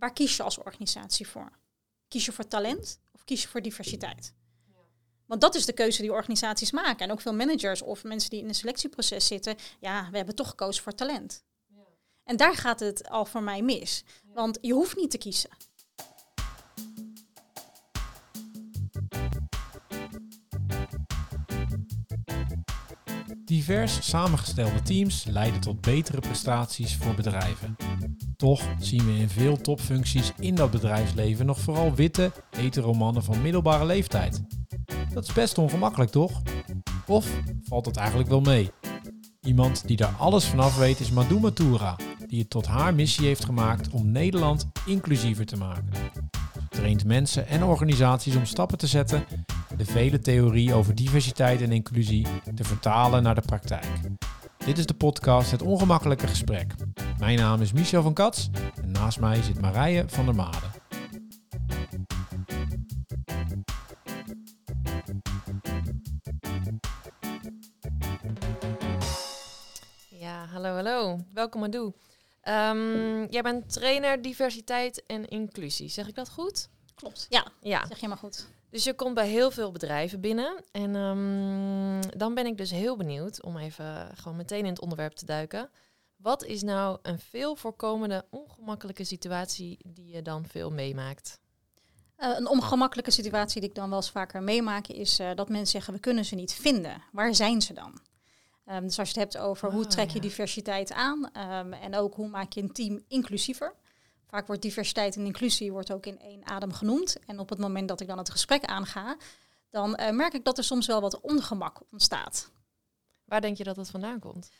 waar kies je als organisatie voor? Kies je voor talent of kies je voor diversiteit? Want dat is de keuze die organisaties maken. En ook veel managers of mensen die in een selectieproces zitten. Ja, we hebben toch gekozen voor talent. Ja. En daar gaat het al voor mij mis. Want je hoeft niet te kiezen. Divers samengestelde teams leiden tot betere prestaties voor bedrijven. Toch zien we in veel topfuncties in dat bedrijfsleven nog vooral witte, hetero mannen van middelbare leeftijd. Dat is best ongemakkelijk, toch? Of valt het eigenlijk wel mee? Iemand die daar alles vanaf weet is Madou Matura, die het tot haar missie heeft gemaakt om Nederland inclusiever te maken. Ze traint mensen en organisaties om stappen te zetten de vele theorie over diversiteit en inclusie te vertalen naar de praktijk. Dit is de podcast Het Ongemakkelijke Gesprek. Mijn naam is Michel van Kats en naast mij zit Marije van der Made. Ja, hallo, hallo. Welkom Adu. Um, jij bent trainer diversiteit en inclusie. Zeg ik dat goed? Klopt. Ja, ja. zeg je maar goed. Dus je komt bij heel veel bedrijven binnen. En um, dan ben ik dus heel benieuwd om even gewoon meteen in het onderwerp te duiken. Wat is nou een veel voorkomende ongemakkelijke situatie die je dan veel meemaakt? Uh, een ongemakkelijke situatie die ik dan wel eens vaker meemaak is uh, dat mensen zeggen we kunnen ze niet vinden. Waar zijn ze dan? Um, dus als je het hebt over hoe oh, trek je ja. diversiteit aan um, en ook hoe maak je een team inclusiever. Vaak wordt diversiteit en inclusie wordt ook in één adem genoemd. En op het moment dat ik dan het gesprek aanga, dan uh, merk ik dat er soms wel wat ongemak ontstaat. Waar denk je dat het vandaan komt?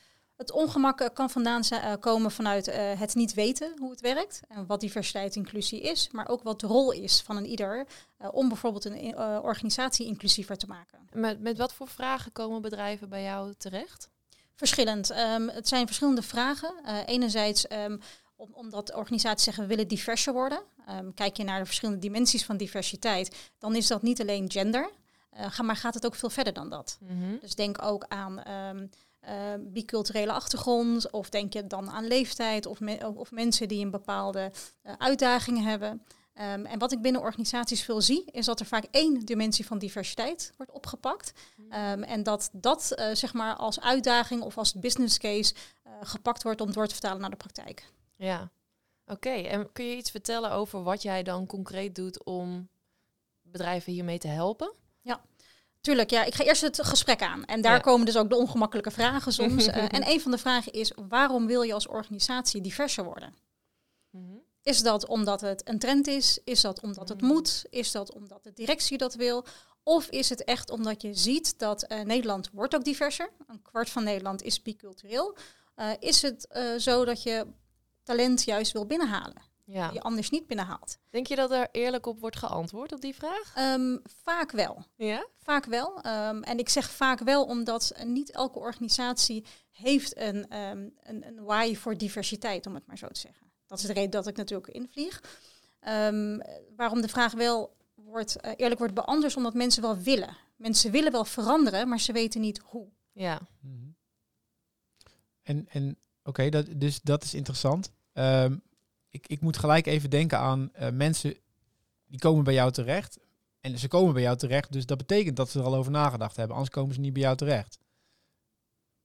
Het ongemak uh, kan vandaan uh, komen vanuit het niet weten hoe het werkt en wat diversiteit en inclusie is, maar ook wat de rol is van een ieder om bijvoorbeeld een organisatie inclusiever te maken. Met, met wat voor vragen komen bedrijven bij jou terecht? Verschillend. Um, het zijn verschillende vragen. enerzijds um, om, omdat organisaties zeggen we willen diverser worden. Um, kijk je naar de verschillende dimensies van diversiteit, dan is dat niet alleen gender, uh, maar gaat het ook veel verder dan dat. Mm -hmm. Dus denk ook aan uh, biculturele achtergrond, of denk je dan aan leeftijd, of, me of mensen die een bepaalde uh, uitdaging hebben. Um, en wat ik binnen organisaties veel zie, is dat er vaak één dimensie van diversiteit wordt opgepakt. Mm. Um, en dat dat uh, zeg maar als uitdaging of als business case uh, gepakt wordt om door te vertalen naar de praktijk. Ja, oké. En kun je iets vertellen over wat jij dan concreet doet om bedrijven hiermee te helpen? Ja. Tuurlijk, ja. Ik ga eerst het gesprek aan. En daar ja. komen dus ook de ongemakkelijke vragen soms. uh, en een van de vragen is, waarom wil je als organisatie diverser worden? -hmm. Is dat omdat het een trend is? Is dat omdat het moet? Is dat omdat de directie dat wil? Of is het echt omdat je ziet dat uh, Nederland wordt ook diverser? Een kwart van Nederland is bicultureel. Uh, is het zo dat je talent juist wil binnenhalen. Ja. Die je anders niet binnenhaalt. Denk je dat er eerlijk op wordt geantwoord op die vraag? Um, vaak wel. Ja? Vaak wel. Um, en ik zeg vaak wel omdat niet elke organisatie heeft een, um, een, een why voor diversiteit, om het maar zo te zeggen. Dat is de reden dat ik natuurlijk invlieg. waarom de vraag wel wordt, uh, eerlijk wordt beantwoord, omdat mensen wel willen. Mensen willen wel veranderen, maar ze weten niet hoe. Ja. Mm-hmm. En, en oké, okay, dat, dus dat is interessant. Um, ik, ik moet gelijk even denken aan uh, mensen die komen bij jou terecht. En ze komen bij jou terecht, dus dat betekent dat ze er al over nagedacht hebben. Anders komen ze niet bij jou terecht.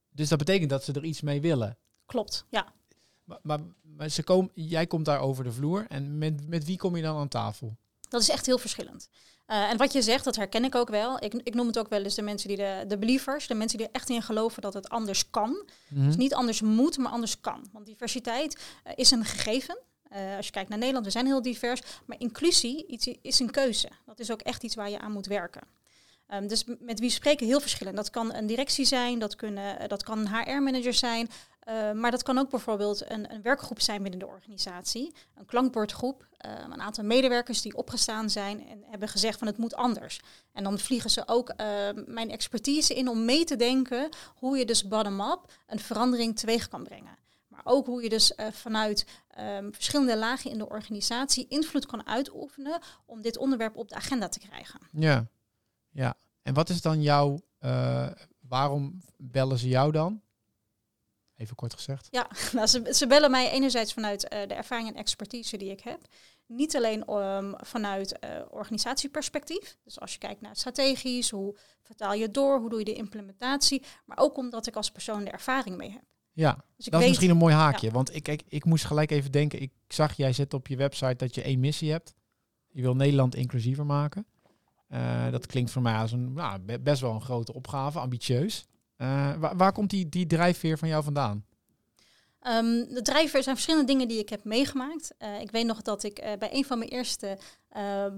Dus dat betekent dat ze er iets mee willen. Klopt, ja. Maar, maar, maar ze komen, jij komt daar over de vloer. En met, met wie kom je dan aan tafel? Dat is echt heel verschillend. Uh, en wat je zegt, dat herken ik ook wel. Ik, ik noem het ook wel eens de mensen die de, de believers, de mensen die er echt in geloven dat het anders kan. Mm -hmm. Dus niet anders moet, maar anders kan. Want diversiteit uh, is een gegeven. Uh, als je kijkt naar Nederland, we zijn heel divers. Maar inclusie iets, is een keuze. Dat is ook echt iets waar je aan moet werken. Um, dus met wie spreken heel verschillend. Dat kan een directie zijn, dat, kunnen, dat kan een HR-manager zijn. Uh, maar dat kan ook bijvoorbeeld een, een, werkgroep zijn binnen de organisatie. Een klankbordgroep. Uh, een aantal medewerkers die opgestaan zijn en hebben gezegd van het moet anders. En dan vliegen ze ook uh, mijn expertise in om mee te denken hoe je dus bottom-up een verandering teweeg kan brengen. Maar ook hoe je dus vanuit um, verschillende lagen in de organisatie invloed kan uitoefenen om dit onderwerp op de agenda te krijgen. Ja, ja. En wat is dan jouw, waarom bellen ze jou dan? even kort gezegd? Ja, nou, ze, ze bellen mij enerzijds vanuit eh, de ervaring en expertise die ik heb. Niet alleen ehm, vanuit eh, organisatieperspectief. Dus als je kijkt naar strategisch, hoe vertaal je door, hoe doe je de implementatie. Maar ook omdat ik als persoon de ervaring mee heb. Ja, Dus dat is weet, misschien een mooi haakje. Want ik, ik, ik moest gelijk even denken, ik zag jij zet op je website dat je één missie hebt. Je wil Nederland inclusiever maken. Eh, dat klinkt voor mij als een nou, be- best wel een grote opgave, ambitieus. Eh, waar, waar komt die, die drijfveer van jou vandaan? Ehm, de drijver zijn verschillende dingen die ik heb meegemaakt. Eh, ik weet nog dat ik bij een van mijn eerste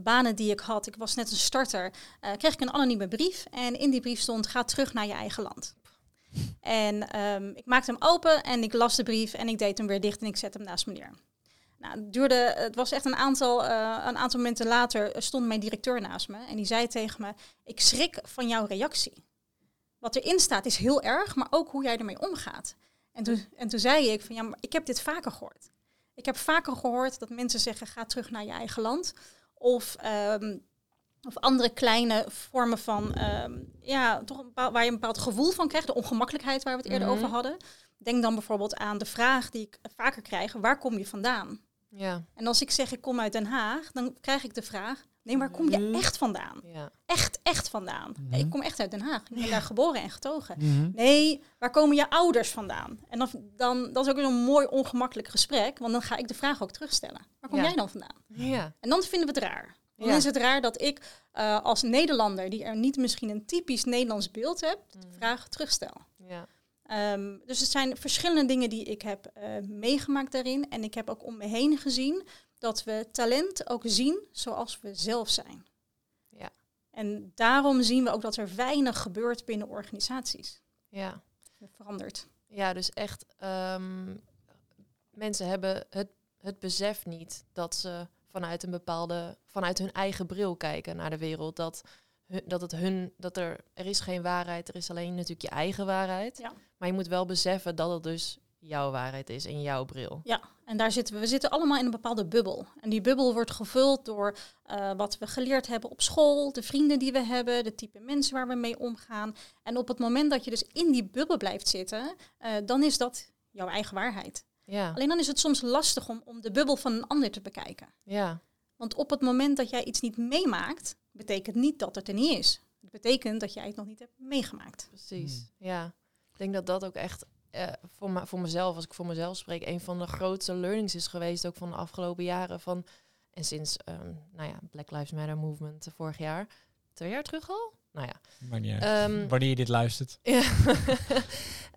banen die ik had, ik was net een starter, kreeg ik een anonieme brief. En in die brief stond, ga terug naar je eigen land. En ehm, ik maakte hem open en ik las de brief en ik deed hem weer dicht en ik zette hem naast me neer. Nou, het, duurde, het was echt een aantal, eh, een aantal momenten later stond mijn directeur naast me en die zei tegen me, ik schrik van jouw reactie. Wat erin staat is heel erg, maar ook hoe jij ermee omgaat. En toen, en toen zei ik van ja, maar ik heb dit vaker gehoord. Ik heb vaker gehoord dat mensen zeggen ga terug naar je eigen land. Of, ehm, of andere kleine vormen van, ehm, ja, toch een bepaald, waar je een bepaald gevoel van krijgt. De ongemakkelijkheid waar we het eerder Mhm. over hadden. Denk dan bijvoorbeeld aan de vraag die ik vaker krijg, waar kom je vandaan? Ja, En als ik zeg ik kom uit Den Haag, dan krijg ik de vraag, nee, waar kom je Mhm. echt vandaan? ja, Echt, echt vandaan. Nee, ik kom echt uit Den Haag. Ik ben daar geboren en getogen. Mhm. Nee, waar komen je ouders vandaan? En dan, dan dat is ook weer een mooi ongemakkelijk gesprek, want dan ga ik de vraag ook terugstellen. Waar kom Ja. jij dan vandaan? ja, En dan vinden we het raar. Dan Ja. is het raar dat ik eh, als Nederlander, die er niet misschien een typisch Nederlands beeld heb, de vraag terugstel. ja, Ehm, dus het zijn verschillende dingen die ik heb eh, meegemaakt daarin. En ik heb ook om me heen gezien dat we talent ook zien zoals we zelf zijn. Ja. En daarom zien we ook dat er weinig gebeurt binnen organisaties. ja. Er verandert. Ja, dus echt, ehm, mensen hebben het, het besef niet dat ze vanuit een bepaalde, vanuit hun eigen bril kijken naar de wereld. Dat, dat het hun, dat er, er is geen waarheid, er is alleen natuurlijk je eigen waarheid. Ja. Maar je moet wel beseffen dat het dus jouw waarheid is in jouw bril. Ja, en daar zitten we. We zitten allemaal in een bepaalde bubbel. En die bubbel wordt gevuld door eh, wat we geleerd hebben op school, de vrienden die we hebben, de type mensen waar we mee omgaan. En op het moment dat je dus in die bubbel blijft zitten, eh, dan is dat jouw eigen waarheid. Ja, Alleen dan is het soms lastig om, om de bubbel van een ander te bekijken. ja, Want op het moment dat jij iets niet meemaakt, betekent niet dat het er niet is. Het betekent dat jij het nog niet hebt meegemaakt. precies. Ja, ik denk dat dat ook echt eh, voor, me, voor mezelf, als ik voor mezelf spreek, een van de grootste learnings is geweest, ook van de afgelopen jaren. Van, en sinds, ehm, nou ja, Black Lives Matter movement eh, vorig jaar, twee jaar terug al? Nou ja, Maar niet uit. Ehm, Wanneer je dit luistert. Ja.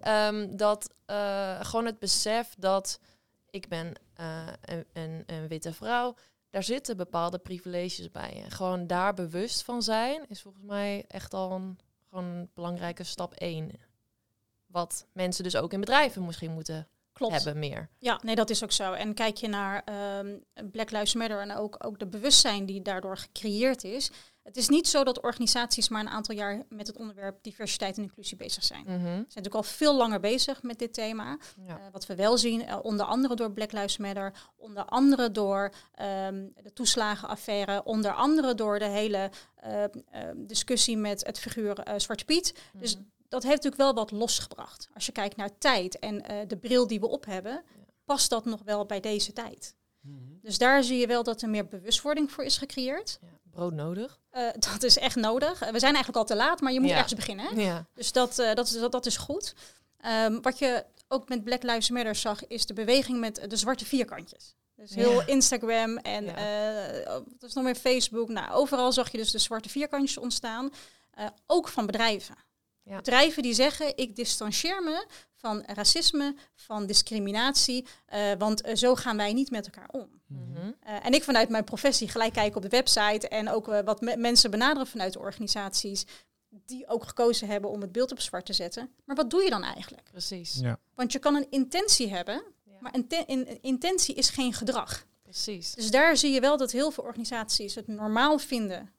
Ehm, dat eh, gewoon het besef dat ik ben eh, een, een, een witte vrouw, daar zitten bepaalde privileges bij. En gewoon daar bewust van zijn is volgens mij echt al een gewoon een belangrijke stap één. Wat mensen dus ook in bedrijven misschien moeten Klopt. hebben meer. Ja, nee, dat is ook zo. En kijk je naar ehm, Black Lives Matter en ook, ook de bewustzijn die daardoor gecreëerd is. Het is niet zo dat organisaties maar een aantal jaar met het onderwerp diversiteit en inclusie bezig zijn. Ze Mhm. zijn natuurlijk al veel langer bezig met dit thema. Ja. Eh, wat we wel zien, eh, onder andere door Black Lives Matter, onder andere door ehm, de toeslagenaffaire, onder andere door de hele eh, eh, discussie met het figuur eh, Zwarte Piet. Dus Mhm. dat heeft natuurlijk wel wat losgebracht. Als je kijkt naar tijd en de bril die we op hebben, past dat nog wel bij deze tijd. Dus daar zie je wel dat er meer bewustwording voor is gecreëerd. Ja, brood nodig. Eh, dat is echt nodig. Eh, we zijn eigenlijk al te laat, maar je moet Ja. ergens beginnen. Hè? Ja. Dus dat, eh, dat, is, dat, dat is goed. Ehm, wat je ook met Black Lives Matter zag, is de beweging met de zwarte vierkantjes. Dus heel Ja. Instagram en eh, wat is nog meer Facebook. Nou, overal zag je dus de zwarte vierkantjes ontstaan. Ook van bedrijven. Ja. Bedrijven die zeggen, ik distancieer me van racisme, van discriminatie, eh, want eh, zo gaan wij niet met elkaar om. Mhm. Eh, en ik vanuit mijn professie gelijk kijken op de website en ook wat me- mensen benaderen vanuit de organisaties die ook gekozen hebben om het beeld op zwart te zetten. Maar wat doe je dan eigenlijk? Precies. Ja. Want je kan een intentie hebben, Ja. maar een te- in- intentie is geen gedrag. Precies. Dus daar zie je wel dat heel veel organisaties het normaal vinden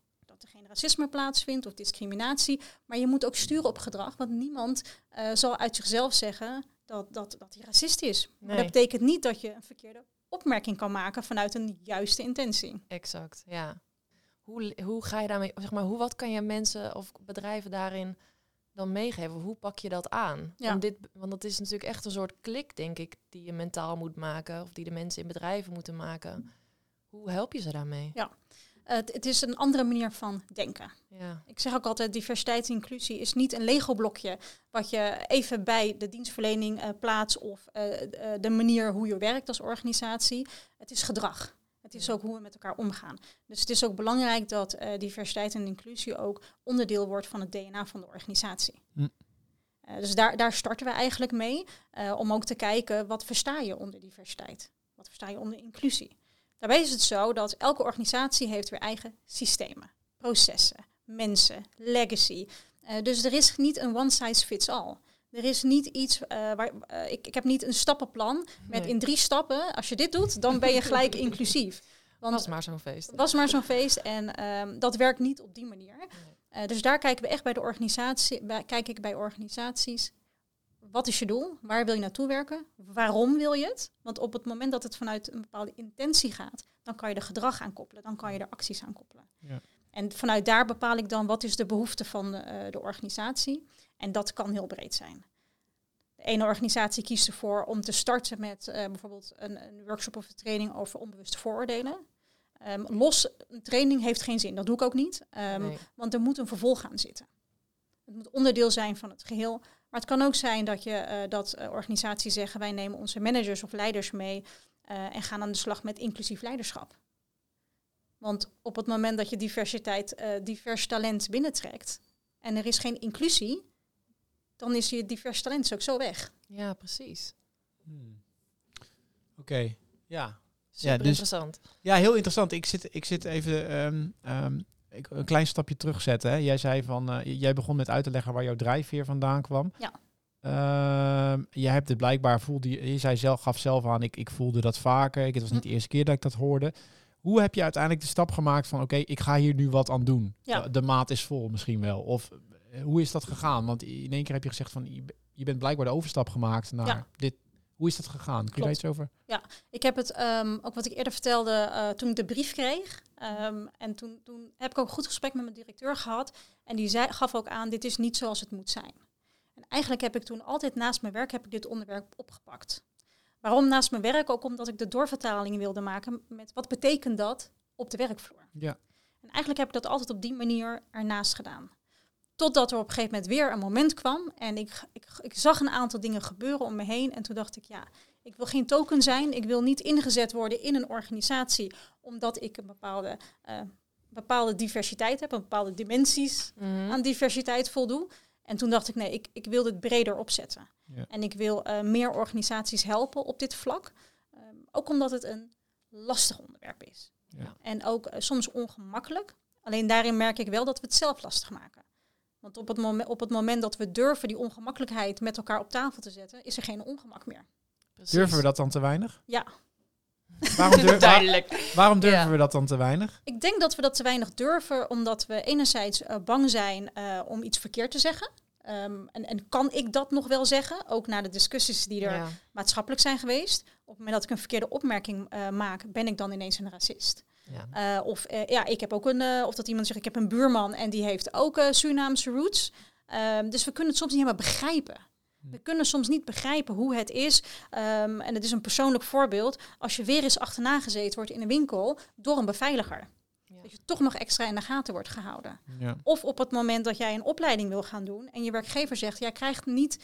racisme plaatsvindt of discriminatie. Maar je moet ook sturen op gedrag, want niemand eh, zal uit zichzelf zeggen dat, dat, dat hij racist is. Maar dat betekent niet dat je een verkeerde opmerking kan maken vanuit een juiste intentie. Exact, ja. Hoe, hoe ga je daarmee, zeg maar, hoe, wat kan je mensen of bedrijven daarin dan meegeven? Hoe pak je dat aan? Ja. Want, dit, want dat is natuurlijk echt een soort klik, denk ik, die je mentaal moet maken. Of die de mensen in bedrijven moeten maken. Hoe help je ze daarmee? Ja. Het, het is een andere manier van denken. Ja. Ik zeg ook altijd, diversiteit en inclusie is niet een Lego-blokje wat je even bij de dienstverlening eh, plaatst of eh, eh, de manier hoe je werkt als organisatie. Het is gedrag. Het is ook hoe we met elkaar omgaan. Dus het is ook belangrijk dat diversiteit en inclusie ook onderdeel wordt van het DNA van de organisatie. Hm. Dus daar, daar starten we eigenlijk mee, om ook te kijken wat versta je onder diversiteit? Wat versta je onder inclusie? Daarbij is het zo dat elke organisatie heeft weer eigen systemen, processen, mensen, legacy. Eh, dus er is niet een one size fits all. Er is niet iets eh, waar eh, ik, ik heb niet een stappenplan met Nee. in drie stappen. Als je dit doet, dan ben je gelijk inclusief. Want Was maar zo'n feest. was maar zo'n feest en ehm, dat werkt niet op die manier. Dus daar kijken we echt bij de organisatie, bij, kijk ik bij organisaties. Wat is je doel? Waar wil je naartoe werken? Waarom wil je het? Want op het moment dat het vanuit een bepaalde intentie gaat, dan kan je er gedrag aan koppelen, dan kan je er acties aan koppelen. Ja. En vanuit daar bepaal ik dan wat is de behoefte van eh, de organisatie. En dat kan heel breed zijn. De ene organisatie kiest ervoor om te starten met eh, bijvoorbeeld een, een workshop of een training over onbewuste vooroordelen. Ehm, los een training heeft geen zin, dat doe ik ook niet. Ehm, Nee. Want er moet een vervolg aan zitten. Het moet onderdeel zijn van het geheel. Maar het kan ook zijn dat, je, eh, dat eh, organisaties zeggen... wij nemen onze managers of leiders mee... eh, en gaan aan de slag met inclusief leiderschap. Want op het moment dat je diversiteit, eh, divers talent binnentrekt... en er is geen inclusie... dan is je divers talent ook zo weg. Ja, precies. Hmm. Oké, ja. Super dus- interessant. Ja, heel interessant. Ik zit, ik zit even ehm, ehm, ik, een klein stapje terugzetten. Hè. Jij zei van, eh, jij begon met uit te leggen waar jouw drijfveer vandaan kwam. Ja. Ehm, jij hebt het blijkbaar voelde je, je zei zelf, gaf zelf aan, ik, ik voelde dat vaker. Ik, het was niet de Hm. eerste keer dat ik dat hoorde. Hoe heb je uiteindelijk de stap gemaakt van, oké, ik ga hier nu wat aan doen. Ja. De, de maat is vol misschien wel. Of eh, hoe is dat gegaan? Want in één keer heb je gezegd van, je, be- je bent blijkbaar de overstap gemaakt naar Ja. dit. Hoe is dat gegaan? Kun je daar iets over? Ik heb het, ehm, ook wat ik eerder vertelde, eh, toen ik de brief kreeg. ehm, en toen, toen heb ik ook een goed gesprek met mijn directeur gehad. En die zei, gaf ook aan, dit is niet zoals het moet zijn. En eigenlijk heb ik toen altijd naast mijn werk heb ik dit onderwerp opgepakt. Waarom naast mijn werk? Ook omdat ik de doorvertaling wilde maken met wat betekent dat op de werkvloer. Ja. En eigenlijk heb ik dat altijd op die manier ernaast gedaan. Totdat er op een gegeven moment weer een moment kwam en ik, ik, ik zag een aantal dingen gebeuren om me heen. En toen dacht ik, ja, ik wil geen token zijn. Ik wil niet ingezet worden in een organisatie omdat ik een bepaalde, eh, bepaalde diversiteit heb, een bepaalde dimensies Mhm. aan diversiteit voldoe. En toen dacht ik, nee, ik, ik wil dit breder opzetten. Ja. En ik wil eh, meer organisaties helpen op dit vlak. Ehm, ook omdat het een lastig onderwerp is. Ja. En ook eh, soms ongemakkelijk. Alleen daarin merk ik wel dat we het zelf lastig maken. Want op het, momen- op het moment dat we durven die ongemakkelijkheid met elkaar op tafel te zetten, is er geen ongemak meer. Precies. Durven we dat dan te weinig? Ja. Waarom, dur- waar- Duidelijk. waarom durven Ja. we dat dan te weinig? Ik denk dat we dat te weinig durven, omdat we enerzijds eh, bang zijn eh, om iets verkeerd te zeggen. Ehm, en, en kan ik dat nog wel zeggen? Ook na de discussies die er Ja. maatschappelijk zijn geweest. Op het moment dat ik een verkeerde opmerking eh, maak, ben ik dan ineens een racist. Ja. Eh, of eh, ja, ik heb ook een, eh, of dat iemand zegt, ik heb een buurman en die heeft ook Surinaamse roots. Ehm, dus we kunnen het soms niet helemaal begrijpen. We kunnen soms niet begrijpen hoe het is. Ehm, en het is een persoonlijk voorbeeld. Als je weer eens achterna gezeten wordt in een winkel door een beveiliger. Ja. Dat je toch nog extra in de gaten wordt gehouden. Ja. Of op het moment dat jij een opleiding wil gaan doen en je werkgever zegt, jij krijgt niet,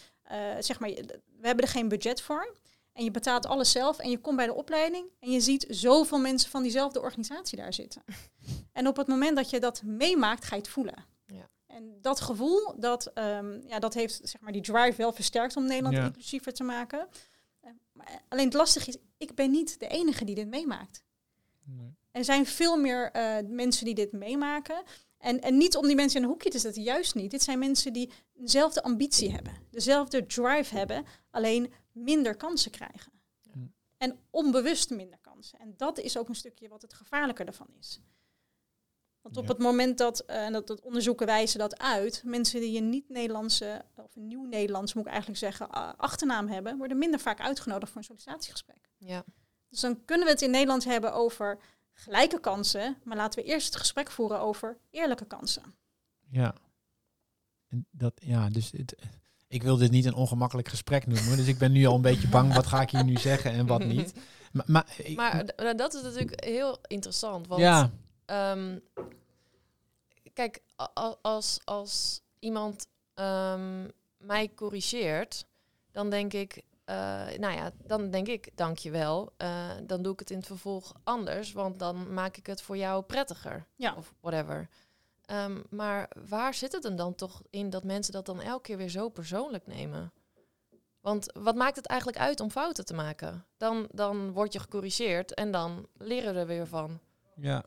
zeg maar, we hebben er geen budget voor. En je betaalt alles zelf en je komt bij de opleiding en je ziet zoveel mensen van diezelfde organisatie daar zitten. en op het moment dat je dat meemaakt, ga je het voelen. Ja. En dat gevoel, dat, ehm, ja, dat heeft zeg maar, die drive wel versterkt om Nederland Ja. inclusiever te maken. Eh, maar alleen het lastige is, ik ben niet de enige die dit meemaakt. Nee. Er zijn veel meer eh, mensen die dit meemaken. En, en niet om die mensen in een hoekje te zetten, juist niet. Dit zijn mensen die dezelfde ambitie hebben, dezelfde drive hebben, alleen minder kansen krijgen. Ja. En onbewust minder kansen. En dat is ook een stukje wat het gevaarlijker ervan is. Want op Ja. het moment dat, eh, en dat, dat onderzoeken wijzen dat uit, mensen die een niet-Nederlandse, of een nieuw-Nederlands moet ik eigenlijk zeggen, a- achternaam hebben, worden minder vaak uitgenodigd voor een sollicitatiegesprek. Ja. Dus dan kunnen we het in Nederland hebben over gelijke kansen, maar laten we eerst het gesprek voeren over eerlijke kansen. Ja. en dat, ja, dus het, ik wil dit niet een ongemakkelijk gesprek noemen. Dus ik ben nu al een beetje bang. Wat ga ik hier nu zeggen en wat niet? Maar, maar, ik- Maar nou, dat is natuurlijk heel interessant. Want ja, ehm, kijk, als, als iemand ehm, mij corrigeert, dan denk ik, eh, nou ja, dan denk ik, dankjewel. Eh dan doe ik het in het vervolg anders, want dan maak ik het voor jou prettiger. Ja. Of whatever. Ehm, maar waar zit het hem dan toch in dat mensen dat dan elke keer weer zo persoonlijk nemen? Want wat maakt het eigenlijk uit om fouten te maken? Dan, dan word je gecorrigeerd en dan leren we er weer van. ja.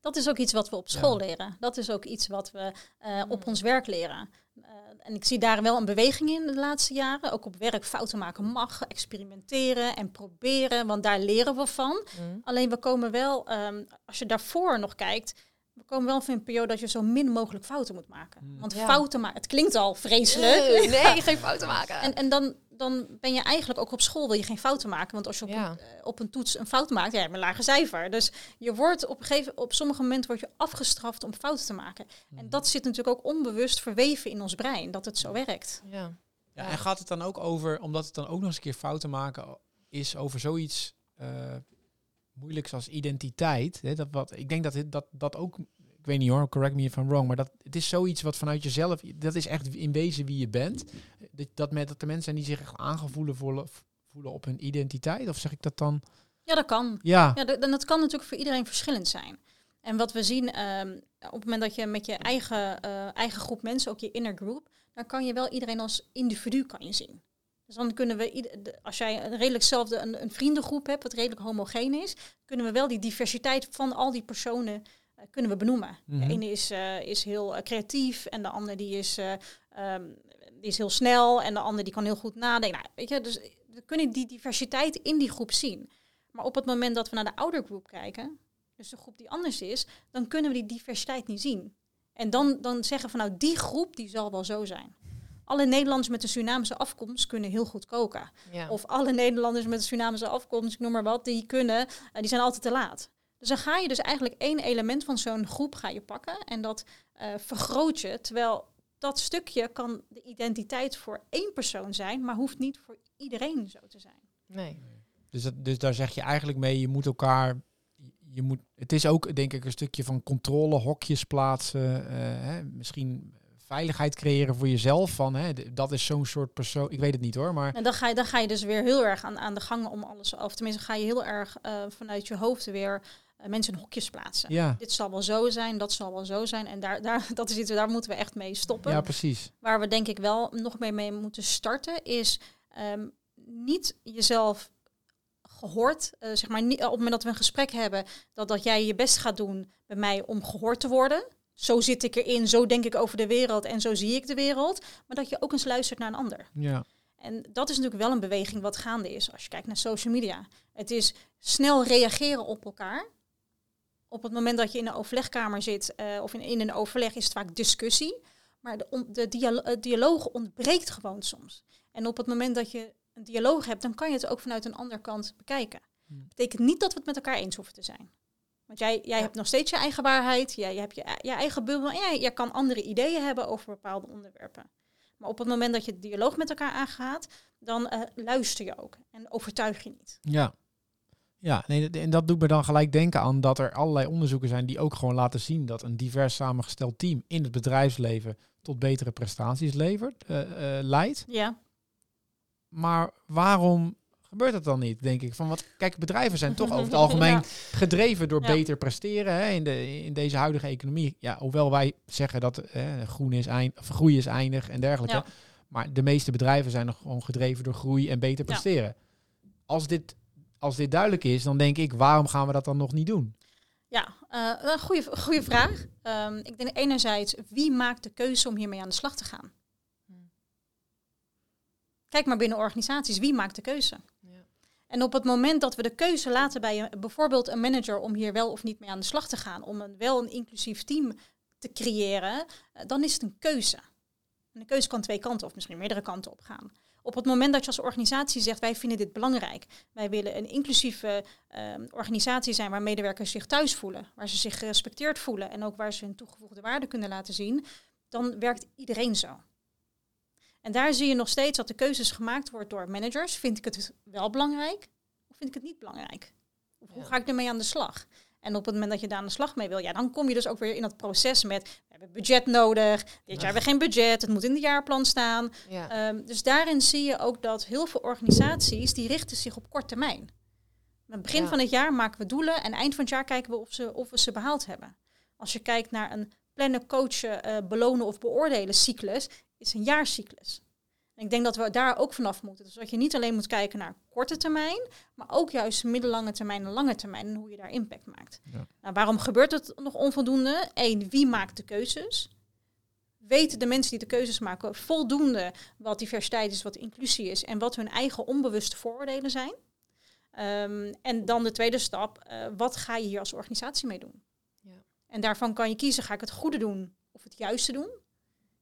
Dat is ook iets wat we op school Ja. leren. Dat is ook iets wat we eh, op Mm. ons werk leren. Eh, en ik zie daar wel een beweging in de laatste jaren. Ook op werk fouten maken mag, experimenteren en proberen, want daar leren we van. Mm. Alleen we komen wel, ehm, als je daarvoor nog kijkt, we komen wel van een periode dat je zo min mogelijk fouten moet maken. Mm. Want Ja. fouten maken, het klinkt al vreselijk. Nee, nee, geen fouten maken. En, en dan, dan ben je eigenlijk ook op school wil je geen fouten maken. Want als je op, Ja. een, eh, op een toets een fout maakt, ja, je hebt een lage cijfer. Dus je wordt op een gegeven op sommige momenten word je afgestraft om fouten te maken. En dat zit natuurlijk ook onbewust verweven in ons brein, dat het zo werkt. ja. Ja, en gaat het dan ook over, omdat het dan ook nog eens een keer fouten maken is over zoiets eh, moeilijks als identiteit. Hè, dat wat, ik denk dat dat dat ook, ik weet niet hoor, correct me if I'm wrong, maar dat het is zoiets wat vanuit jezelf, dat is echt in wezen wie je bent. Dat, dat, met, dat de mensen zijn die zich echt aangevoelen voelen, voelen op hun identiteit, of zeg ik dat dan? Ja, dat kan. Ja, Ja, dat- en dat kan natuurlijk voor iedereen verschillend zijn. En wat we zien, ehm, op het moment dat je met je eigen, eh, eigen groep mensen, ook je inner group, dan kan je wel iedereen als individu kan je zien. Dus dan kunnen we, als jij een redelijk zelfde een, een vriendengroep hebt, wat redelijk homogeen is, kunnen we wel die diversiteit van al die personen eh, kunnen we benoemen. Mhm. De ene is, eh, is heel eh, creatief en de ander die is, eh, ehm, die is heel snel en de ander die kan heel goed nadenken. Nou, weet je, dus we kunnen die diversiteit in die groep zien. Maar op het moment dat we naar de oudergroep kijken, dus de groep die anders is, dan kunnen we die diversiteit niet zien. En dan, dan zeggen we, nou, die groep die zal wel zo zijn. Alle Nederlanders met een Surinaamse afkomst kunnen heel goed koken. Ja. Of alle Nederlanders met een Surinaamse afkomst, ik noem maar wat, die kunnen, eh, die zijn altijd te laat. Dus dan ga je dus eigenlijk één element van zo'n groep ga je pakken en dat eh, vergroot je. Terwijl dat stukje kan de identiteit voor één persoon zijn, maar hoeft niet voor iedereen zo te zijn. nee. dus, dat, dus daar zeg je eigenlijk mee, je moet elkaar, je moet, het is ook denk ik een stukje van controle, hokjes plaatsen, eh, hè, misschien veiligheid creëren voor jezelf. Van, hè, dat is zo'n soort persoon, ik weet het niet hoor, maar En dan ga je, dan ga je dus weer heel erg aan, aan de gang om alles, of tenminste ga je heel erg eh, vanuit je hoofd weer eh, mensen in hokjes plaatsen. ja, Dit zal wel zo zijn, dat zal wel zo zijn. En daar, daar, dat is iets, daar moeten we echt mee stoppen. ja precies. Waar we denk ik wel nog meer mee moeten starten, is ehm, niet jezelf gehoord, eh, zeg maar, niet, op het moment dat we een gesprek hebben, dat, dat jij je best gaat doen bij mij om gehoord te worden. Zo zit ik erin, zo denk ik over de wereld en zo zie ik de wereld. Maar dat je ook eens luistert naar een ander. Ja, En dat is natuurlijk wel een beweging wat gaande is als je kijkt naar social media. Het is snel reageren op elkaar. Op het moment dat je in een overlegkamer zit eh, of in, in een overleg is het vaak discussie. Maar de, on- de dialo- dialoog ontbreekt gewoon soms. En op het moment dat je een dialoog hebt, dan kan je het ook vanuit een andere kant bekijken. Hmm. betekent niet dat we het met elkaar eens hoeven te zijn. Want jij, jij Ja. hebt nog steeds je eigen waarheid, jij, jij hebt je, je eigen bubbel en jij, jij kan andere ideeën hebben over bepaalde onderwerpen. Maar op het moment dat je het dialoog met elkaar aangaat, dan eh, luister je ook en overtuig je niet. ja. Ja, nee, en dat doet me dan gelijk denken aan dat er allerlei onderzoeken zijn die ook gewoon laten zien dat een divers samengesteld team in het bedrijfsleven tot betere prestaties levert, eh, eh, leidt. Ja, Maar waarom gebeurt dat dan niet, denk ik? Van wat, kijk, bedrijven zijn toch over het algemeen Ja. gedreven door Ja. beter presteren hè, in, de, in deze huidige economie. Ja, hoewel wij zeggen dat eh, groen is eind, of groei is eindig en dergelijke. Ja. Maar de meeste bedrijven zijn nog gewoon gedreven door groei en beter Ja. presteren. Als, dit, als dit duidelijk is, dan denk ik, waarom gaan we dat dan nog niet doen? ja eh, een goede, goede vraag. Ehm, ik denk enerzijds, wie maakt de keuze om hiermee aan de slag te gaan? Hmm. Kijk maar binnen organisaties, wie maakt de keuze? En op het moment dat we de keuze laten bij een, bijvoorbeeld een manager om hier wel of niet mee aan de slag te gaan, om een, wel een inclusief team te creëren, eh, dan is het een keuze. En de keuze kan twee kanten of misschien meerdere kanten op gaan. Op het moment dat je als organisatie zegt, wij vinden dit belangrijk. Wij willen een inclusieve ehm, organisatie zijn waar medewerkers zich thuis voelen, waar ze zich gerespecteerd voelen en ook waar ze hun toegevoegde waarde kunnen laten zien. dan werkt iedereen zo. En daar zie je nog steeds dat de keuzes gemaakt worden door managers. Vind ik het wel belangrijk of vind ik het niet belangrijk? Of hoe ga ik ermee aan de slag? En op het moment dat je daar aan de slag mee wil, ja, dan kom je dus ook weer in dat proces met we hebben budget nodig. Dit jaar hebben we geen budget, het moet in de jaarplan staan. Ja. Ehm, dus daarin zie je ook dat heel veel organisaties die richten zich op korte termijn. Aan het begin Ja. van het jaar maken we doelen en eind van het jaar kijken we of, ze, of we ze behaald hebben. Als je kijkt naar een plannen, coachen, eh, belonen of beoordelen cyclus, is een jaarcyclus. En ik denk dat we daar ook vanaf moeten. Dus dat je niet alleen moet kijken naar korte termijn, maar ook juist middellange termijn en lange termijn en hoe je daar impact maakt. Ja. Nou, waarom gebeurt het nog onvoldoende? Eén, wie maakt de keuzes? Weten de mensen die de keuzes maken voldoende wat diversiteit is, wat inclusie is en wat hun eigen onbewuste vooroordelen zijn? Ehm, en dan de tweede stap, eh, wat ga je hier als organisatie mee doen? Ja. En daarvan kan je kiezen, ga ik het goede doen of het juiste doen?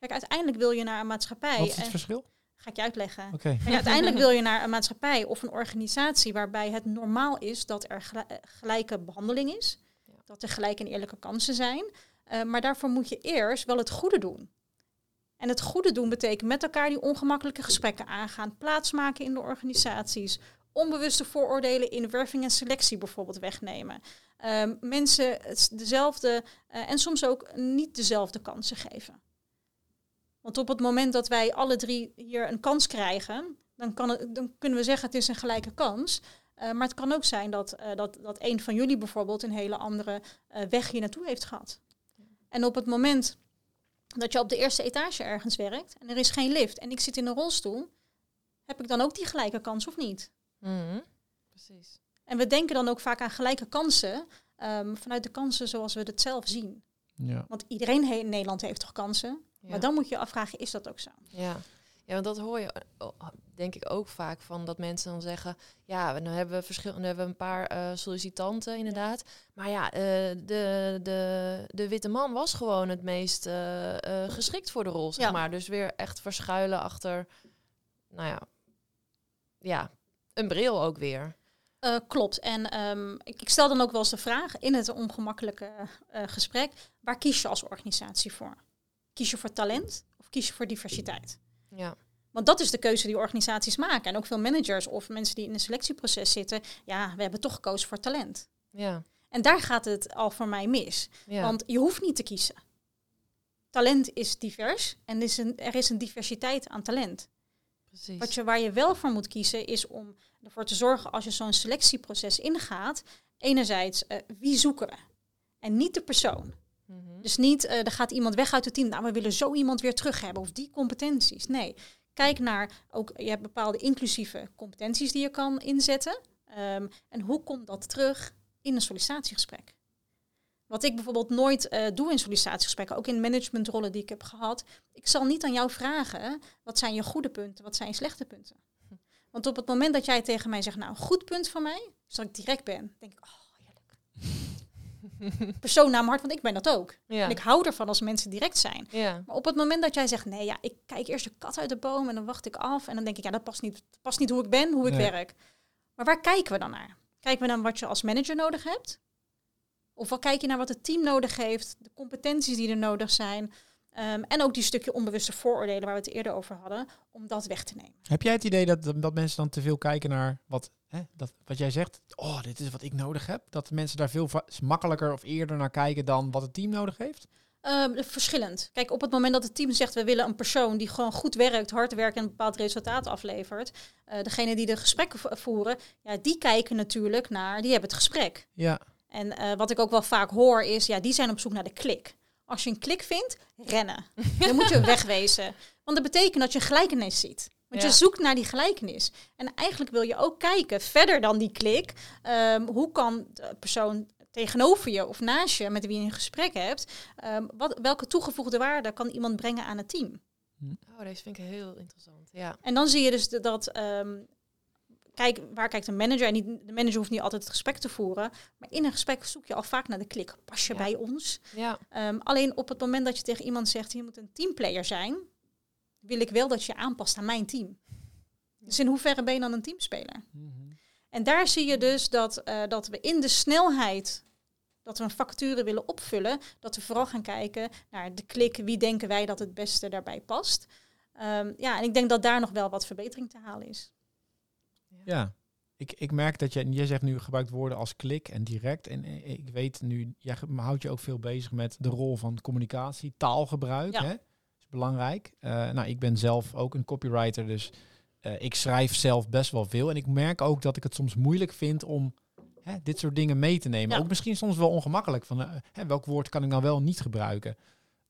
Kijk, uiteindelijk wil je naar een maatschappij. Wat is het en- verschil? ga ik je uitleggen. Oké. Kijk, uiteindelijk wil je naar een maatschappij of een organisatie waarbij het normaal is dat er eh, gelijke behandeling is. Ja. Dat er gelijke en eerlijke kansen zijn. Eh, maar daarvoor moet je eerst wel het goede doen. En het goede doen betekent met elkaar die ongemakkelijke gesprekken aangaan, plaatsmaken in de organisaties, onbewuste vooroordelen in werving en selectie bijvoorbeeld wegnemen. Ehm, mensen dezelfde eh, en soms ook niet dezelfde kansen geven. Want op het moment dat wij alle drie hier een kans krijgen, dan, kan het, dan kunnen we zeggen het is een gelijke kans. Eh, maar het kan ook zijn dat, eh, dat, dat een van jullie bijvoorbeeld een hele andere eh, weg hier naartoe heeft gehad. En op het moment dat je op de eerste etage ergens werkt en er is geen lift en ik zit in een rolstoel, heb ik dan ook die gelijke kans of niet? Mhm. Precies. En we denken dan ook vaak aan gelijke kansen ehm, vanuit de kansen zoals we het zelf zien. Ja. Want iedereen he- in Nederland heeft toch kansen? Ja. Maar dan moet je je afvragen, is dat ook zo? Ja. ja, want dat hoor je eh, oh, denk ik ook vaak van dat mensen dan zeggen, ja, dan hebben we verschil, dan hebben we een paar eh, sollicitanten inderdaad, maar ja, eh, de, de, de witte man was gewoon het meest geschikt voor de rol, zeg Ja. maar. Dus weer echt verschuilen achter, nou ja, ja, een bril ook weer. Klopt. En ehm, ik, ik stel dan ook wel eens de vraag in het ongemakkelijke gesprek: waar kies je als organisatie voor? Kies je voor talent of kies je voor diversiteit? Ja, Want dat is de keuze die organisaties maken. En ook veel managers of mensen die in een selectieproces zitten. Ja, we hebben toch gekozen voor talent. ja, En daar gaat het al voor mij mis. ja. Want je hoeft niet te kiezen. Talent is divers en er is een, er is een diversiteit aan talent. precies. Wat je, waar je wel voor moet kiezen is om ervoor te zorgen als je zo'n selectieproces ingaat. Enerzijds, eh, wie zoeken we? En niet de persoon. Mhm. Dus niet, eh, er gaat iemand weg uit het team. Nou, we willen zo iemand weer terug hebben. Of die competenties. Nee, kijk naar, ook, je hebt bepaalde inclusieve competenties die je kan inzetten. Ehm, en hoe komt dat terug in een sollicitatiegesprek? Wat ik bijvoorbeeld nooit eh, doe in sollicitatiegesprekken, ook in managementrollen die ik heb gehad. Ik zal niet aan jou vragen, wat zijn je goede punten, wat zijn je slechte punten? Want op het moment dat jij tegen mij zegt, nou, goed punt van mij, is dat ik direct ben. denk ik, oh, heerlijk. Persoon naar mijn hart, want ik ben dat ook. ja. En ik hou ervan als mensen direct zijn. ja, Maar op het moment dat jij zegt, nee, ja, ik kijk eerst de kat uit de boom en dan wacht ik af. En dan denk ik, ja, dat past niet, past niet hoe ik ben, hoe ik Nee. werk. Maar waar kijken we dan naar? Kijken we naar wat je als manager nodig hebt? Of wat kijk je naar wat het team nodig heeft, de competenties die er nodig zijn? Ehm, en ook die stukje onbewuste vooroordelen waar we het eerder over hadden, om dat weg te nemen. Heb jij het idee dat, dat mensen dan te veel kijken naar wat, hè, dat, wat jij zegt? Oh, dit is wat ik nodig heb. Dat mensen daar veel makkelijker of eerder naar kijken dan wat het team nodig heeft? Ehm, verschillend. Kijk, op het moment dat het team zegt we willen een persoon die gewoon goed werkt, hard werkt en een bepaald resultaat aflevert, eh degene die de gesprekken vo- voeren, ja, die kijken natuurlijk naar, die hebben het gesprek. Ja, En eh, wat ik ook wel vaak hoor is, ja, die zijn op zoek naar de klik. Als je een klik vindt, rennen. Dan moet je wegwezen. Want dat betekent dat je gelijkenis ziet. Want Ja. je zoekt naar die gelijkenis. En eigenlijk wil je ook kijken, verder dan die klik, ehm, hoe kan de persoon tegenover je of naast je, met wie je een gesprek hebt, ehm, wat, welke toegevoegde waarde kan iemand brengen aan het team? Oh, deze vind ik heel interessant. Ja, En dan zie je dus dat, ehm, kijk, waar kijkt een manager? En niet, de manager hoeft niet altijd het gesprek te voeren, maar in een gesprek zoek je al vaak naar de klik. Pas je Ja. bij ons? ja, Ehm, alleen op het moment dat je tegen iemand zegt, je moet een teamplayer zijn, wil ik wel dat je aanpast aan mijn team. Dus in hoeverre ben je dan een teamspeler? En daar zie je dus dat, eh, dat we in de snelheid dat we een vacature willen opvullen, dat we vooral gaan kijken naar de klik, wie denken wij dat het beste daarbij past. Ehm, ja, en ik denk dat daar nog wel wat verbetering te halen is. Ja, ik, ik merk dat je, jij zegt nu gebruikt woorden als klik en direct. En eh, ik weet nu, jij houdt je ook veel bezig met de rol van communicatie, taalgebruik. Ja. Hè? is belangrijk. Uh, nou, ik ben zelf ook een copywriter, dus uh, ik schrijf zelf best wel veel. En ik merk ook dat ik het soms moeilijk vind om hè, dit soort dingen mee te nemen. Ja. Ook misschien soms wel ongemakkelijk. Van, uh, hè, welk woord kan ik nou wel niet gebruiken?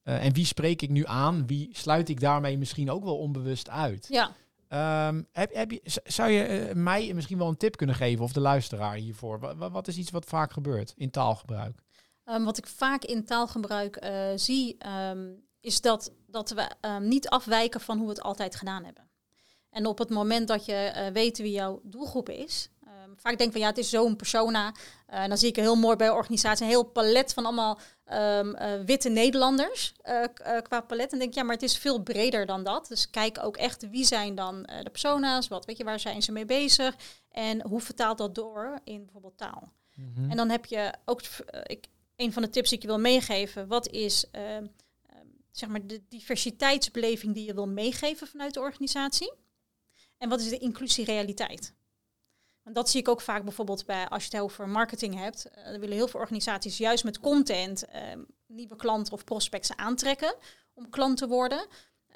en wie spreek ik nu aan? Wie sluit ik daarmee misschien ook wel onbewust uit? Ja. Um, heb, je, zou je uh, mij misschien wel een tip kunnen geven of de luisteraar hiervoor? Wat, is iets wat vaak gebeurt in taalgebruik? Um, wat ik vaak in taalgebruik uh, zie, um, is dat, dat we niet afwijken van hoe we het altijd gedaan hebben. En op het moment dat je uh, weet wie jouw doelgroep is, vaak denk van ja, het is zo'n persona. Uh, dan zie ik heel mooi bij organisatie een heel palet van allemaal um, uh, witte Nederlanders uh, qua palet. En denk ja, maar het is veel breder dan dat. Dus kijk ook echt wie zijn dan de persona's, wat weet je, waar zijn ze mee bezig en hoe vertaalt dat door in bijvoorbeeld taal. Mm -hmm. En dan heb je ook ik, een van de tips die ik je wil meegeven. Wat is ehm, zeg maar de diversiteitsbeleving die je wil meegeven vanuit de organisatie? En wat is de inclusierealiteit? Want dat zie ik ook vaak bijvoorbeeld bij als je het over marketing hebt. Uh, dan willen heel veel organisaties juist met content uh, nieuwe klanten of prospects aantrekken om klant te worden.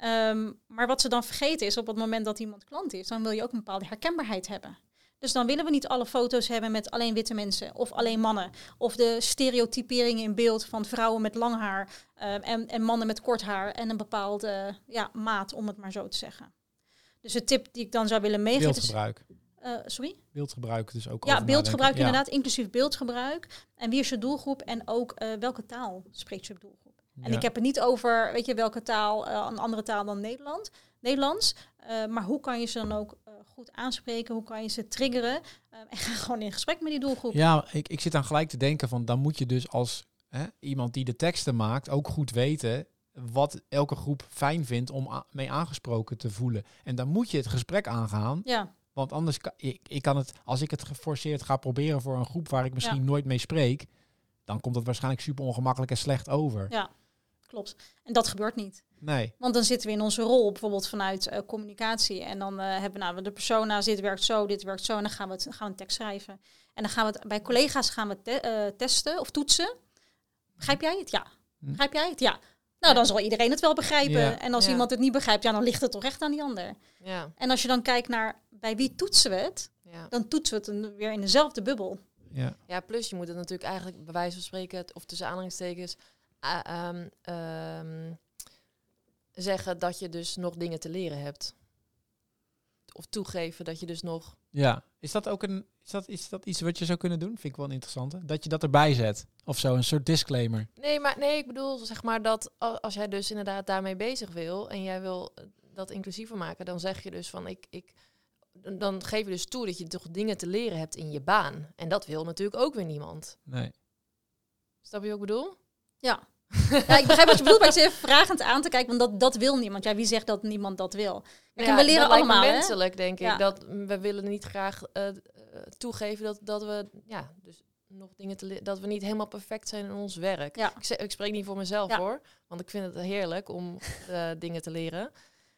Um, maar wat ze dan vergeten is op het moment dat iemand klant is, dan wil je ook een bepaalde herkenbaarheid hebben. Dus dan willen we niet alle foto's hebben met alleen witte mensen of alleen mannen. Of de stereotyperingen in beeld van vrouwen met lang haar uh, en, en, mannen met kort haar en een bepaalde ja, maat, om het maar zo te zeggen. Dus de tip die ik dan zou willen meegeven Beeldgebruik. is... Uh, sorry? Beeldgebruik dus ook. Ja, beeldgebruik inderdaad, inclusief beeldgebruik. En wie is je doelgroep en ook uh, welke taal spreekt je doelgroep? Ja. En ik heb het niet over, weet je, welke taal, uh, een andere taal dan Nederland, Nederlands. Maar hoe kan je ze dan ook goed aanspreken? Hoe kan je ze triggeren? en ga gewoon in gesprek met die doelgroep. Ja, ik, ik zit dan gelijk te denken van, dan moet je dus als hè, iemand die de teksten maakt ook goed weten wat elke groep fijn vindt om mee aangesproken te voelen. En dan moet je het gesprek aangaan. Ja. Want anders kan ik, ik kan het, als ik het geforceerd ga proberen voor een groep waar ik misschien Ja. nooit mee spreek, dan komt dat waarschijnlijk super ongemakkelijk en slecht over. Ja, klopt. En dat gebeurt niet. Nee. Want dan zitten we in onze rol, bijvoorbeeld vanuit uh, communicatie. En dan uh, hebben we nou, de persona, dit werkt zo, dit werkt zo. En dan gaan we, het, gaan we een tekst schrijven. En dan gaan we het bij collega's gaan we te, uh, testen of toetsen. Begrijp jij het? Ja. Hm. Begrijp jij het? Ja. Nou, dan zal iedereen het wel begrijpen. Ja. En als Ja. iemand het niet begrijpt, ja, dan ligt het toch echt aan die ander. Ja, En als je dan kijkt naar bij wie toetsen we het, ja. dan toetsen we het een- weer in dezelfde bubbel. Ja. ja, plus je moet het natuurlijk eigenlijk bij wijze van spreken, of tussen aanhalingstekens, ehm, ehm, zeggen dat je dus nog dingen te leren hebt. Of toegeven dat je dus nog... ja. Is dat ook een, is dat, is dat iets wat je zou kunnen doen? Vind ik wel een interessante. Dat je dat erbij zet. Of zo, een soort disclaimer. Nee, maar nee, ik bedoel zeg maar dat als jij dus inderdaad daarmee bezig wil en jij wil eh, dat inclusiever maken, dan zeg je dus van ik, ik dan- geef je dus toe dat je toch dingen te leren hebt in je baan. En dat wil natuurlijk ook weer niemand. Nee. Snap je wat ik bedoel? Ja. ja, ik begrijp wat je bedoelt, maar ik zit even vragend aan te kijken, want dat, dat wil niemand. Ja, wie zegt dat niemand dat wil? En we leren dat lijkt me allemaal, hè? menselijk, denk ik. Ja. Dat we willen niet graag eh, eh, toegeven dat, dat we ja, dus nog dingen te leren, dat we niet helemaal perfect zijn in ons werk. Ja. Ik, ik spreek niet voor mezelf Ja. hoor, want ik vind het heerlijk om eh, dingen te leren.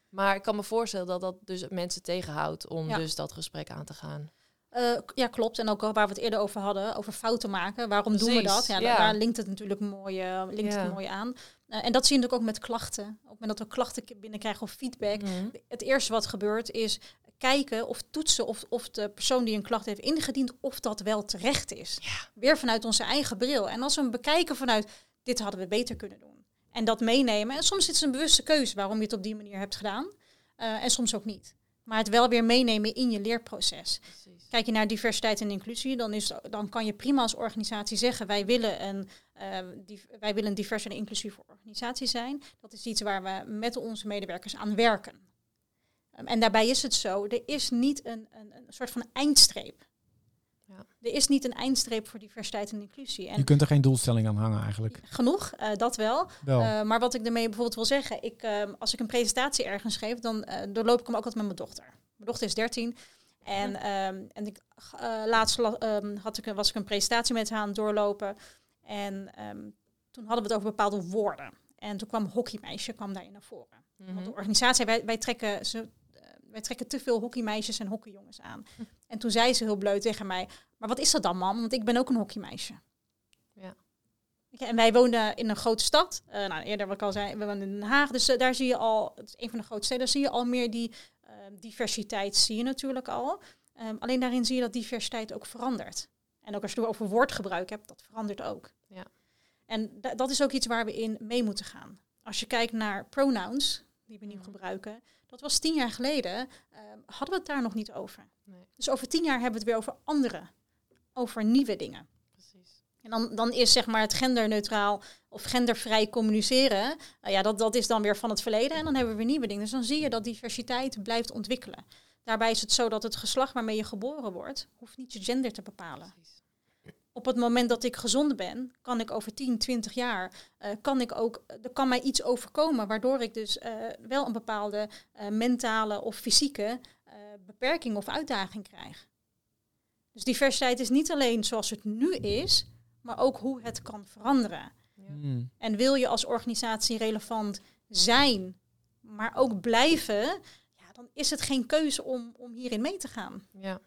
Maar ik kan me voorstellen dat dat dus mensen tegenhoudt om Ja. dus dat gesprek aan te gaan. Eh, ja, klopt. En ook waar we het eerder over hadden, over fouten maken. Waarom doen we dat? Ja, da- ja. Daar linkt het natuurlijk mooi, eh, linkt Ja. het mooi aan. Eh, en dat zie je natuurlijk ook met klachten. Op het moment dat we klachten binnenkrijgen of feedback. Mhm. Het eerste wat gebeurt is kijken of toetsen of, of de persoon die een klacht heeft ingediend, of dat wel terecht is. Weer vanuit onze eigen bril. En als we hem bekijken vanuit, dit hadden we beter kunnen doen. En dat meenemen. En soms is het een bewuste keuze waarom je het op die manier hebt gedaan. Eh, en soms ook niet. Maar het wel weer meenemen in je leerproces. Precies. Kijk je naar diversiteit en inclusie, dan, is, dan kan je prima als organisatie zeggen: wij willen, een, eh, wij willen een diverse en inclusieve organisatie zijn. Dat is iets waar we met onze medewerkers aan werken. Um, en daarbij is het zo: er is niet een, een, een soort van eindstreep. Ja. Er is niet een eindstreep voor diversiteit en inclusie. En Je kunt er geen doelstelling aan hangen eigenlijk. genoeg, eh, dat wel. Wel. Uh, maar wat ik ermee bijvoorbeeld wil zeggen, ik, um, als ik een presentatie ergens geef, dan uh, doorloop ik hem ook altijd met mijn dochter. Mijn dochter is 13. En, um, en ik, uh, laatst la- um, had ik, was ik een presentatie met haar aan het doorlopen. En ehm, toen hadden we het over bepaalde woorden. En toen kwam hockeymeisje kwam daarin naar voren. Want Mhm. de organisatie, wij, wij, trekken ze, eh, wij trekken te veel hockeymeisjes en hockeyjongens aan. Hm. En toen zei ze heel bleu tegen mij, maar wat is dat dan man? Want ik ben ook een hockeymeisje. Ja. En wij woonden in een grote stad. Eh, nou, eerder wat ik al zei, we woonden in Den Haag. Dus eh, daar zie je al, het is een van de grootste steden, daar zie je al meer die eh, diversiteit, zie je natuurlijk al. Ehm, alleen daarin zie je dat diversiteit ook verandert. En ook als je het over woordgebruik hebt, dat verandert ook. Ja. En da- dat is ook iets waar we in mee moeten gaan. Als je kijkt naar pronouns, die we nu Mhm. gebruiken, dat was tien jaar geleden, ehm, hadden we het daar nog niet over. Nee, Dus over tien jaar hebben we het weer over andere, over nieuwe dingen. precies. En dan, dan is zeg maar het genderneutraal of gendervrij communiceren, nou ja, dat, dat is dan weer van het verleden en dan hebben we weer nieuwe dingen. Dus dan zie je dat diversiteit blijft ontwikkelen. Daarbij is het zo dat het geslacht waarmee je geboren wordt, hoeft niet je gender te bepalen. precies. Op het moment dat ik gezond ben, kan ik over 10, 20 jaar, eh, kan ik ook, er kan mij iets overkomen, waardoor ik dus eh, wel een bepaalde eh, mentale of fysieke eh, beperking of uitdaging krijg. Dus diversiteit is niet alleen zoals het nu is, maar ook hoe het kan veranderen. Ja. Hmm. En wil je als organisatie relevant zijn, maar ook blijven, ja, dan is het geen keuze om, om hierin mee te gaan. Ja.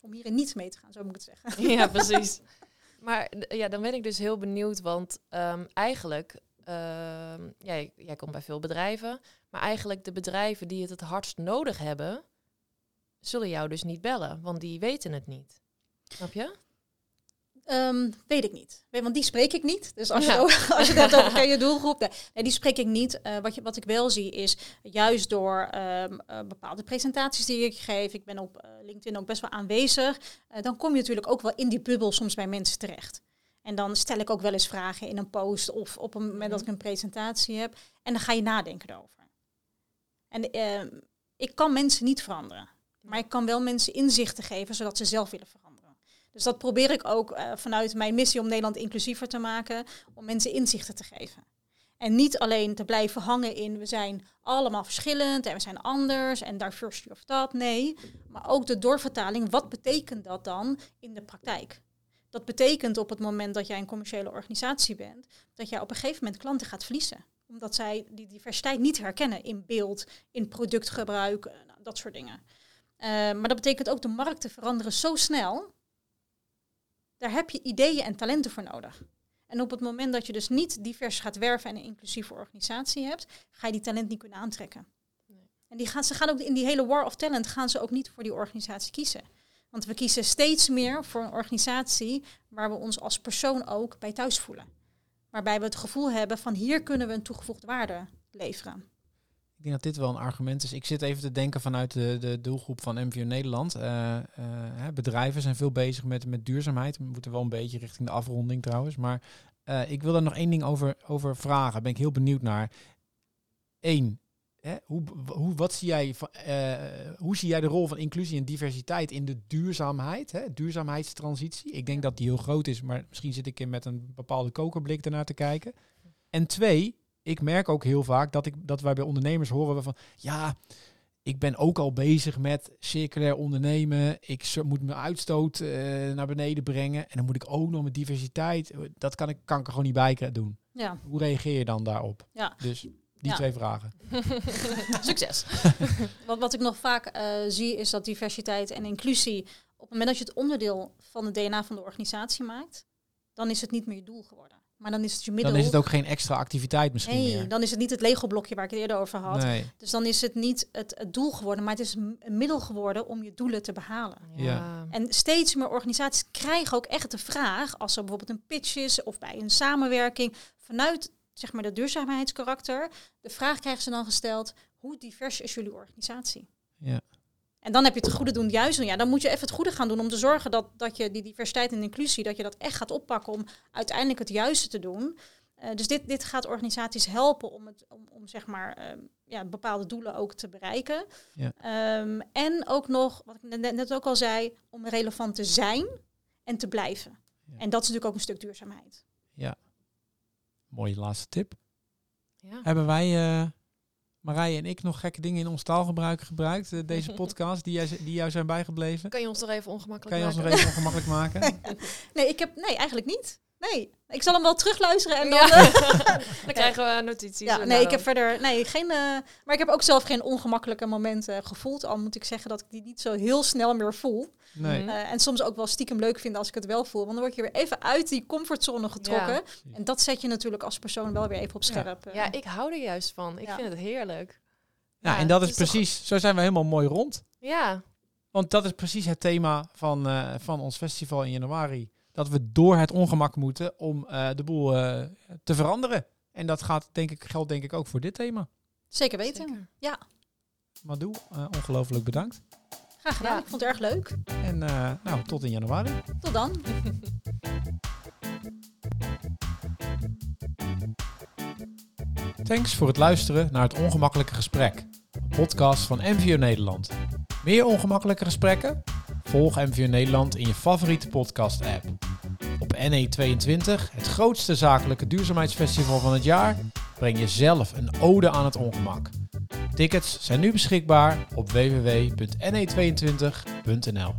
Om hierin niet mee te gaan, zo moet ik het zeggen. ja, precies. Maar ja, dan ben ik dus heel benieuwd, want ehm, eigenlijk, ehm, jij, jij komt bij veel bedrijven, maar eigenlijk de bedrijven die het het hardst nodig hebben, zullen jou dus niet bellen, want die weten het niet. Snap je? Ehm, weet ik niet. Want die spreek ik niet. Dus als je, Ja. het over- als je het hebt over je doelgroep. Nee, die spreek ik niet. Eh, wat, je, wat ik wel zie is juist door ehm, eh, bepaalde presentaties die ik geef. Ik ben op eh, LinkedIn ook best wel aanwezig. dan kom je natuurlijk ook wel in die bubbel soms bij mensen terecht. En dan stel ik ook wel eens vragen in een post of op een moment dat ik een presentatie heb. En dan ga je nadenken erover. En ehm, ik kan mensen niet veranderen. Maar ik kan wel mensen inzichten geven zodat ze zelf willen veranderen. Dus dat probeer ik ook eh, vanuit mijn missie om Nederland inclusiever te maken, om mensen inzichten te geven. En niet alleen te blijven hangen in we zijn allemaal verschillend en we zijn anders en diversity of dat. Nee, maar ook de doorvertaling. Wat betekent dat dan in de praktijk? Dat betekent op het moment dat jij een commerciële organisatie bent, dat jij op een gegeven moment klanten gaat verliezen. Omdat zij die diversiteit niet herkennen in beeld, in productgebruik, eh, dat soort dingen. Eh, maar dat betekent ook de markten veranderen zo snel. Daar heb je ideeën en talenten voor nodig. En op het moment dat je dus niet divers gaat werven en een inclusieve organisatie hebt, ga je die talent niet kunnen aantrekken. Nee. En die gaan, ze gaan ook in die hele war of talent gaan ze ook niet voor die organisatie kiezen. Want we kiezen steeds meer voor een organisatie waar we ons als persoon ook bij thuis voelen. Waarbij we het gevoel hebben van hier kunnen we een toegevoegde waarde leveren. Ik denk dat dit wel een argument is. Ik zit even te denken vanuit de, de doelgroep van MVO Nederland. Eh, eh, bedrijven zijn veel bezig met, met duurzaamheid. We moeten wel een beetje richting de afronding trouwens. Maar eh, ik wil daar nog één ding over, over vragen. Daar ben ik heel benieuwd naar. Eén, hè, hoe, hoe, wat zie jij, van- hoe zie jij de rol van inclusie en diversiteit in de duurzaamheid? Hè? Duurzaamheidstransitie. Ik denk dat die heel groot is, maar misschien zit ik in met een bepaalde kokerblik ernaar te kijken. En twee, ik merk ook heel vaak dat, ik, dat wij bij ondernemers horen van ja, ik ben ook al bezig met circulair ondernemen. Ik moet mijn uitstoot eh, naar beneden brengen. En dan moet ik ook nog met diversiteit. Dat kan ik, kan ik er gewoon niet bij doen. Ja, Hoe reageer je dan daarop? Ja. Dus die Ja. twee vragen. Succes. Wat, wat ik nog vaak eh, zie is dat diversiteit en inclusie, op het moment dat je het onderdeel van het DNA van de organisatie maakt, dan is het niet meer je doel geworden. Maar dan is het je middel. Dan is het ook geen extra activiteit misschien nee, meer. dan is het niet het Lego-blokje waar ik het eerder over had. Nee. Dus dan is het niet het, het doel geworden, maar het is een een middel geworden om je doelen te behalen. Ja. En steeds meer organisaties krijgen ook echt de vraag, als er bijvoorbeeld een pitch is of bij een samenwerking, vanuit zeg maar de duurzaamheidskarakter, de vraag krijgen ze dan gesteld, hoe divers is jullie organisatie? Ja. En dan heb je het goede doen juist doen. Ja, dan moet je even het goede gaan doen om te zorgen dat, dat je die diversiteit en inclusie, dat je dat echt gaat oppakken om uiteindelijk het juiste te doen. Eh, dus dit, dit gaat organisaties helpen om, het, om, om zeg maar, ehm, ja, bepaalde doelen ook te bereiken. Ja. Ehm, en ook nog, wat ik net, net ook al zei, om relevant te zijn en te blijven. Ja. En dat is natuurlijk ook een stuk duurzaamheid. Mooie laatste tip. Ja. Hebben wij, eh Marije en ik, nog gekke dingen in ons taalgebruik gebruikt? eh, deze podcast die, jij, die jou zijn bijgebleven? Kan je ons nog even ongemakkelijk Kan je ons nog maken? even ongemakkelijk maken? Nee, ik heb, nee eigenlijk niet. Nee, ik zal hem wel terugluisteren en dan... Ja. eh, Dan krijgen we notities. ja, nee, ik heb verder... Nee, geen... eh, maar ik heb ook zelf geen ongemakkelijke momenten gevoeld. Al moet ik zeggen dat ik die niet zo heel snel meer voel. Nee. Mhm. Eh, en soms ook wel stiekem leuk vind als ik het wel voel. Want dan word je weer even uit die comfortzone getrokken. Ja. En dat zet je natuurlijk als persoon wel weer even op scherp. Ja, ik hou er juist van. Ik Ja. vind het heerlijk. Ja, Ja, en dat is toch- precies, zo zijn we helemaal mooi rond. Ja, Want dat is precies het thema van, eh, van ons festival in januari. Dat we door het ongemak moeten om eh, de boel eh, te veranderen. En dat gaat, denk ik, geldt denk ik ook voor dit thema. Zeker weten. Zeker. Ja, Madou, eh ongelooflijk bedankt. graag gedaan. Ja. Ik vond het erg leuk. En eh, nou, tot in januari. Tot dan. Thanks voor het luisteren naar het Ongemakkelijke Gesprek. Een podcast van MVO Nederland. Meer ongemakkelijke gesprekken? Volg MVO Nederland in je favoriete podcast-app. Op NE22, het grootste zakelijke duurzaamheidsfestival van het jaar, breng je zelf een ode aan het ongemak. Tickets zijn nu beschikbaar op www.ne22.nl.